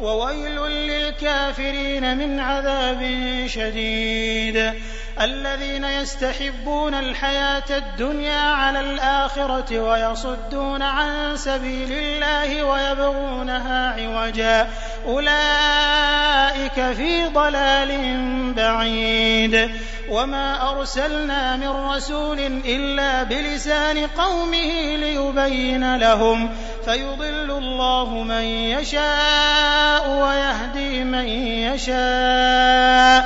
وويل للكافرين من عذاب شديد. الذين يستحبون الحياة الدنيا على الآخرة ويصدون عن سبيل الله ويبغونها عوجا. أولئك في ضلال بعيد. وما أرسلنا من رسول إلا بلسان قومه ليبين لهم. فيضل الله من يشاء ويهدي من يشاء.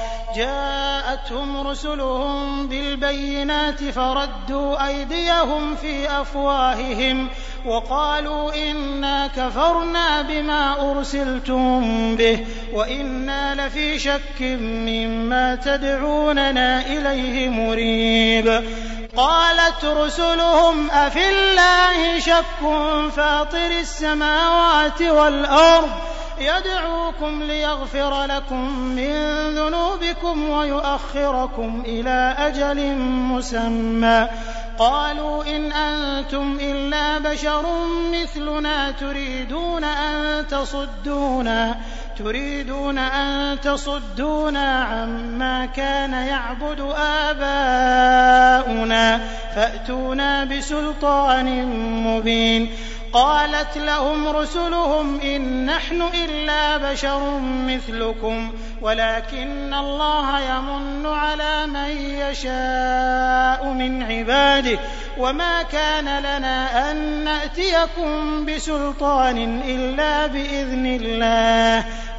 جاءتهم رسلهم بالبينات فردوا أيديهم في أفواههم وقالوا إنا كفرنا بما أرسلتم به وإنا لفي شك مما تدعوننا إليه مريب. قالت رسلهم أفي الله شك فاطر السماوات والأرض يدعوكم ليغفر لكم من ذنوبكم ويؤخركم إلى أجل مسمى. قالوا إن أنتم إلا بشر مثلنا تريدون أن تصدونا. تريدون أن تصدونا عما كان يعبد آباؤنا فأتونا بسلطان مبين قالت لهم رسلهم إن نحن إلا بشر مثلكم ولكن الله يمن على من يشاء من عباده وما كان لنا أن نأتيكم بسلطان إلا بإذن الله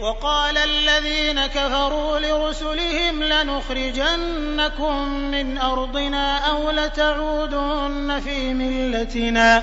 وقال الذين كفروا لرسلهم لنخرجنكم من أرضنا أو لتعودن في ملتنا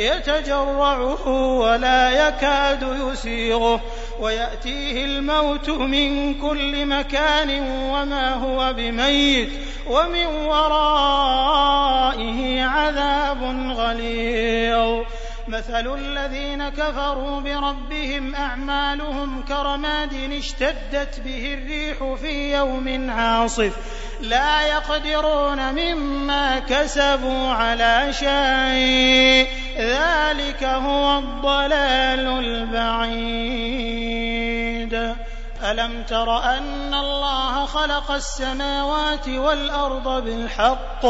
يتجرعه ولا يكاد يسيغه ويأتيه الموت من كل مكان وما هو بميت ومن ورائه عذاب غليظ. مثل الذين كفروا بربهم أعمالهم كرماد اشتدت به الريح في يوم عاصف لا يقدرون مما كسبوا على شيء. ذلك هو الضلال البعيد. ألم تر أن الله خلق السماوات والأرض بالحق؟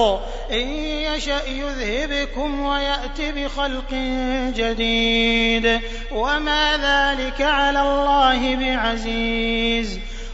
إن يشأ يذهبكم ويأت بخلق جديد. وما ذلك على الله بعزيز.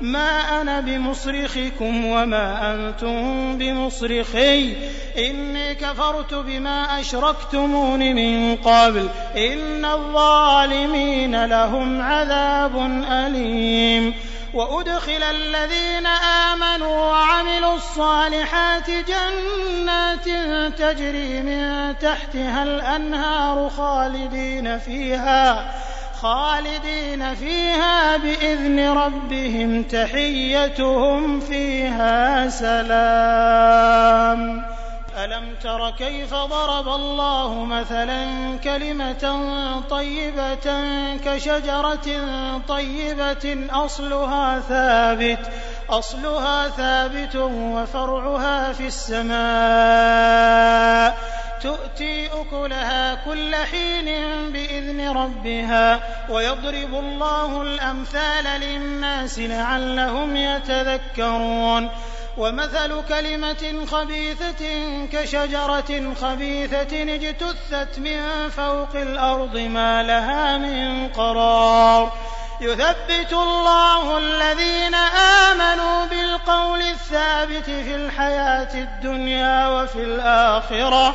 ما أنا بمصرخكم وما أنتم بمصرخي. إني كفرت بما أشركتمون من قبل. إن الظالمين لهم عذاب أليم. وأدخل الذين آمنوا وعملوا الصالحات جنات تجري من تحتها الأنهار خالدين فيها. خالدين فيها بإذن ربهم تحيتهم فيها سلام. ألم تر كيف ضرب الله مثلا كلمة طيبة كشجرة طيبة أصلها ثابت أصلها ثابت وفرعها في السماء. تؤتي أكلها كل حين بإذن ربها ويضرب الله الأمثال للناس لعلهم يتذكرون. ومثل كلمة خبيثة كشجرة خبيثة اجتثت من فوق الأرض ما لها من قرار. يثبت الله الذين آمنوا بالقول الثابت في الحياة الدنيا وفي الآخرة.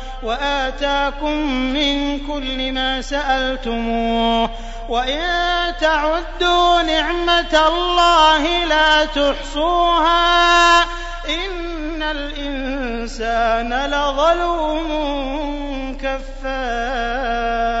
وآتاكم من كل ما سألتموه. وإن تعدوا نعمة الله لا تحصوها. إن الإنسان لظلوم كفار.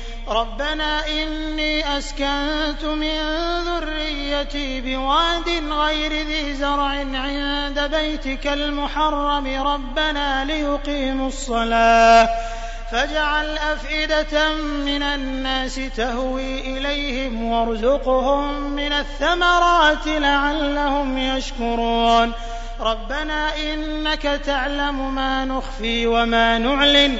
ربنا إني أسكنت من ذريتي بواد غير ذي زرع عند بيتك المحرم ربنا ليقيموا الصلاة فاجعل أفئدة من الناس تهوي إليهم وارزقهم من الثمرات لعلهم يشكرون ربنا إنك تعلم ما نخفي وما نعلن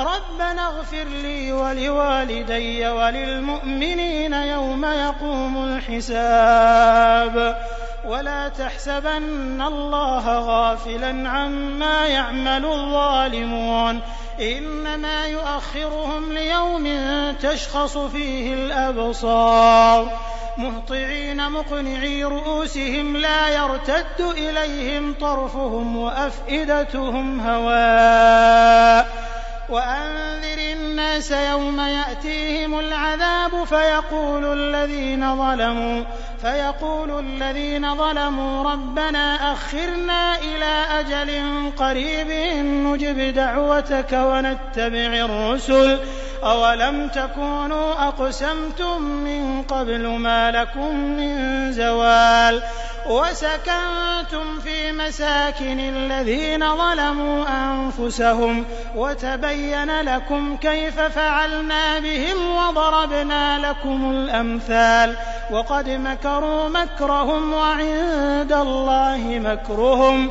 ربنا اغفر لي ولوالدي وللمؤمنين يوم يقوم الحساب. ولا تحسبن الله غافلا عما يعمل الظالمون. إنما يؤخرهم ليوم تشخص فيه الأبصار. مهطعين مقنعي رؤوسهم لا يرتد إليهم طرفهم وأفئدتهم هواء. وأنذر الناس يوم يأتيهم العذاب فيقول الذين ظلموا فيقول الذين ظلموا ربنا أخرنا إلى أجل قريب نجب دعوتك ونتبع الرسل. أولم تكونوا أقسمتم من قبل ما لكم من زوال وسكنتم في مساكن الذين ظلموا أنفسهم وتبين لكم كيف فعلنا بهم وضربنا لكم الأمثال وقد مكروا مكرهم وعند الله مكرهم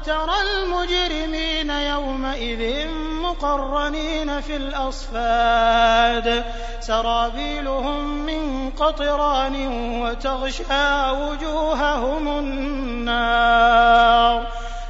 وترى المجرمين يومئذ مقرنين في الأصفاد. سرابيلهم من قطران وتغشى وجوههم النار.